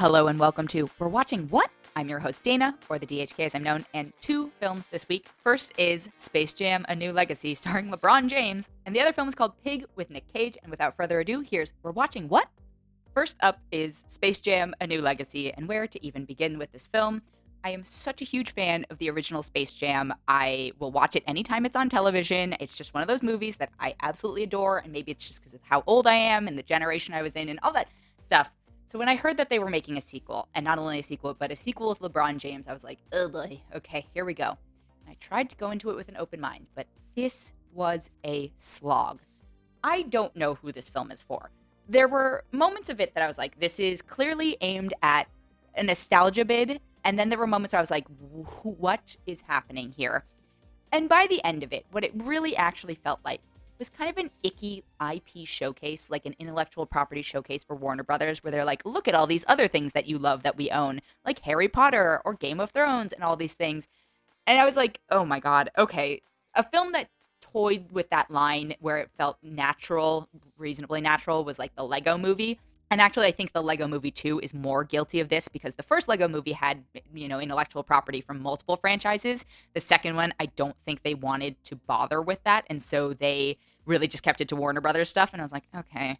Hello and welcome to We're Watching What? I'm your host Dana, or the DHK as I'm known, and two films this week. First is Space Jam A New Legacy, starring LeBron James, and the other film is called Pig with Nick Cage. And without further ado, here's We're Watching What? First up is Space Jam A New Legacy, and where to even begin with this film. I am such a huge fan of the original Space Jam. I will watch it anytime it's on television. It's just one of those movies that I absolutely adore, and maybe it's just because of how old I am and the generation I was in and all that stuff. So when I heard that they were making a sequel, and not only a sequel, but a sequel with LeBron James, I was like, oh boy, okay, here we go. And I tried to go into it with an open mind, but this was a slog. I don't know who this film is for. There were moments of it that I was like, this is clearly aimed at a nostalgia bid and then there were moments where I was like, what is happening here? And by the end of it, what it really actually felt like was kind of an icky IP showcase, like an intellectual property showcase for Warner Brothers, where they're like, look at all these other things that you love that we own, like Harry Potter or Game of Thrones and all these things. And I was like, oh my God, okay. A film that toyed with that line where it felt natural, reasonably natural, was like the Lego movie and actually, I think the Lego Movie 2 is more guilty of this because the first Lego movie had, you know, intellectual property from multiple franchises. The second one, I don't think they wanted to bother with that. And so they really just kept it to Warner Brothers stuff. And I was like, okay,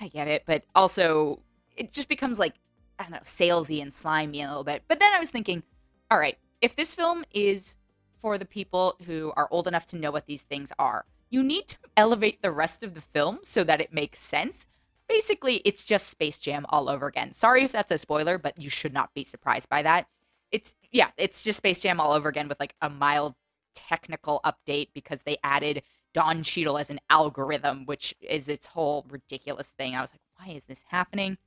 I get it. But also, it just becomes like, I don't know, salesy and slimy a little bit. But then I was thinking, all right, if this film is for the people who are old enough to know what these things are, you need to elevate the rest of the film so that it makes sense basically it's just Space Jam all over again. Sorry if that's a spoiler, but you should not be surprised by that. It's yeah, it's just Space Jam all over again with like a mild technical update because they added Don Cheadle as an algorithm, which is its whole ridiculous thing. I was like, why is this happening?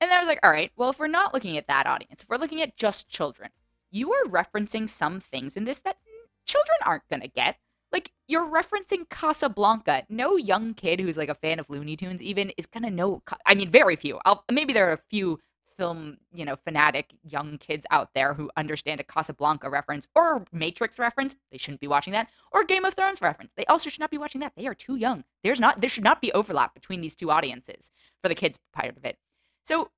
And then I was like, all right, well, if we're not looking at that audience, if we're looking at just children, you are referencing some things in this that children aren't going to get. Like you're referencing Casablanca. No young kid who's like a fan of Looney Tunes even is gonna know. I mean, very few. I'll, maybe there are a few film, you know, fanatic young kids out there who understand a Casablanca reference or Matrix reference. They shouldn't be watching that. Or Game of Thrones reference. They also should not be watching that. They are too young. There's not. There should not be overlap between these two audiences for the kids part of it. So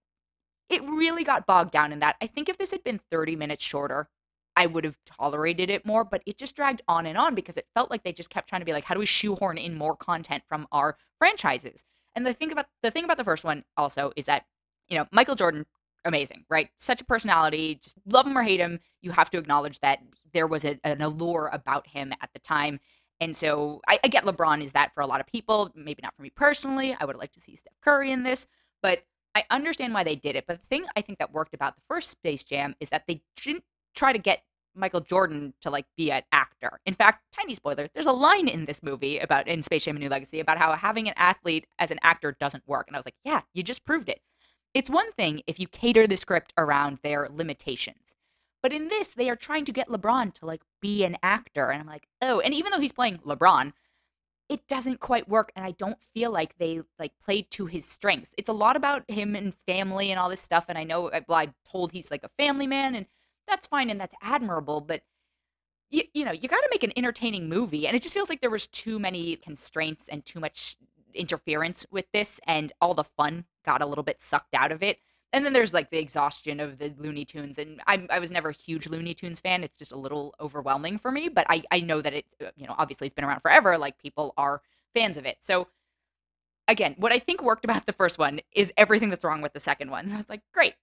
it really got bogged down in that. I think if this had been 30 minutes shorter, I would have tolerated it more, but it just dragged on and on because it felt like they just kept trying to be like, how do we shoehorn in more content from our franchises? And the thing about the thing about the first one also is that, you know, Michael Jordan, amazing, right? Such a personality, just love him or hate him. You have to acknowledge that there was a, an allure about him at the time. And so I, I get LeBron is that for a lot of people, maybe not for me personally. I would have liked to see Steph Curry in this, but I understand why they did it. But the thing I think that worked about the first Space Jam is that they didn't try to get Michael Jordan to like be an actor. In fact, tiny spoiler, there's a line in this movie about in Space Jam: A New Legacy about how having an athlete as an actor doesn't work, and I was like, yeah, you just proved it. It's one thing if you cater the script around their limitations, but in this, they are trying to get LeBron to like be an actor, and I'm like, oh, and even though he's playing LeBron, it doesn't quite work, and I don't feel like they like played to his strengths. It's a lot about him and family and all this stuff, and I know well, I'm told he's like a family man and that's fine and that's admirable, but you, you know, you got to make an entertaining movie. And it just feels like there was too many constraints and too much interference with this, and all the fun got a little bit sucked out of it. And then there's like the exhaustion of the Looney Tunes, and I, I was never a huge Looney Tunes fan. It's just a little overwhelming for me, but I, I know that it, uh, you know, obviously it's been around forever. Like people are fans of it. So again, what I think worked about the first one is everything that's wrong with the second one. So it's like, great.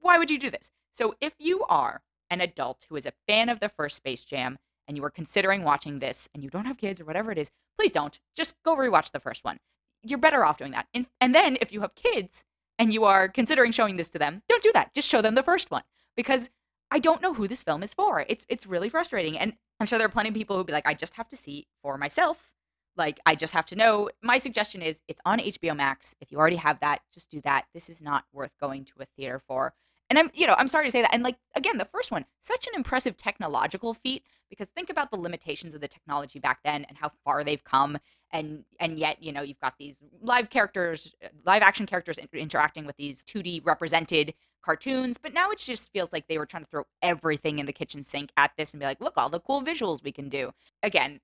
Why would you do this? So if you are an adult who is a fan of the first Space Jam and you are considering watching this and you don't have kids or whatever it is, please don't. Just go rewatch the first one. You're better off doing that. And, and then if you have kids and you are considering showing this to them, don't do that. Just show them the first one because I don't know who this film is for. It's it's really frustrating. And I'm sure there are plenty of people who'll be like, I just have to see for myself. Like, I just have to know. My suggestion is it's on HBO Max. If you already have that, just do that. This is not worth going to a theater for. And I'm, you know, I'm sorry to say that. And like again, the first one, such an impressive technological feat because think about the limitations of the technology back then and how far they've come. And and yet, you know, you've got these live characters, uh, live action characters interacting with these 2D represented cartoons. But now it just feels like they were trying to throw everything in the kitchen sink at this and be like, look, all the cool visuals we can do. Again,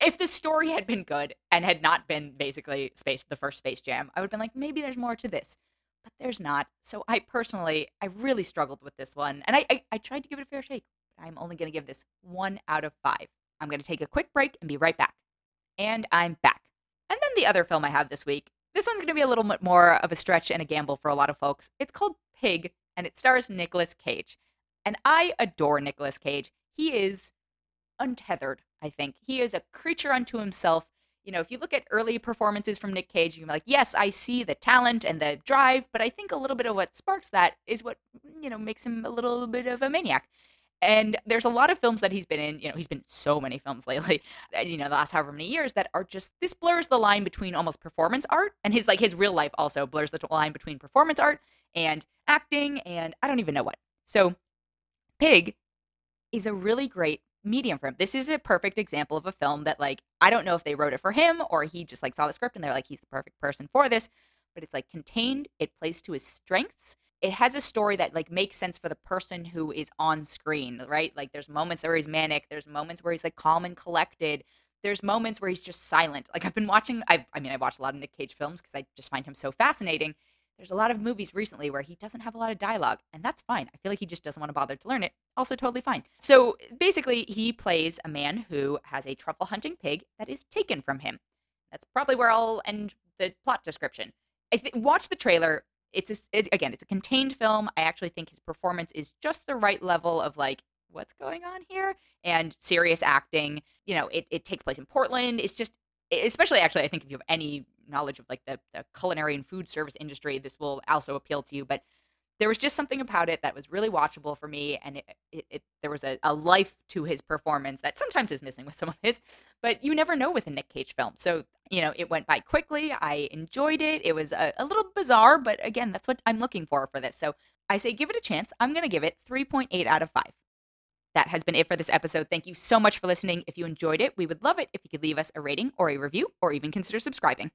if the story had been good and had not been basically space the first Space Jam, I would have been like, maybe there's more to this but there's not. So I personally, I really struggled with this one. And I, I, I tried to give it a fair shake, but I'm only going to give this one out of five. I'm going to take a quick break and be right back. And I'm back. And then the other film I have this week, this one's going to be a little bit more of a stretch and a gamble for a lot of folks. It's called Pig, and it stars Nicolas Cage. And I adore Nicolas Cage. He is untethered, I think. He is a creature unto himself. You know, if you look at early performances from Nick Cage, you're like, yes, I see the talent and the drive, but I think a little bit of what sparks that is what, you know, makes him a little bit of a maniac. And there's a lot of films that he's been in. You know, he's been so many films lately. You know, the last however many years that are just this blurs the line between almost performance art and his like his real life also blurs the line between performance art and acting and I don't even know what. So, Pig is a really great medium for him. This is a perfect example of a film that like I don't know if they wrote it for him or he just like saw the script and they're like he's the perfect person for this, but it's like contained, it plays to his strengths. It has a story that like makes sense for the person who is on screen, right? Like there's moments where he's manic, there's moments where he's like calm and collected. There's moments where he's just silent. Like I've been watching I I mean I watched a lot of Nick Cage films because I just find him so fascinating there's a lot of movies recently where he doesn't have a lot of dialogue, and that's fine. I feel like he just doesn't want to bother to learn it. Also, totally fine. So basically, he plays a man who has a truffle hunting pig that is taken from him. That's probably where I'll end the plot description. I th- watch the trailer. It's, a, it's again, it's a contained film. I actually think his performance is just the right level of like, what's going on here, and serious acting. You know, it, it takes place in Portland. It's just especially actually i think if you have any knowledge of like the, the culinary and food service industry this will also appeal to you but there was just something about it that was really watchable for me and it, it, it, there was a, a life to his performance that sometimes is missing with some of his but you never know with a nick cage film so you know it went by quickly i enjoyed it it was a, a little bizarre but again that's what i'm looking for for this so i say give it a chance i'm going to give it 3.8 out of 5 that has been it for this episode. Thank you so much for listening. If you enjoyed it, we would love it if you could leave us a rating or a review or even consider subscribing.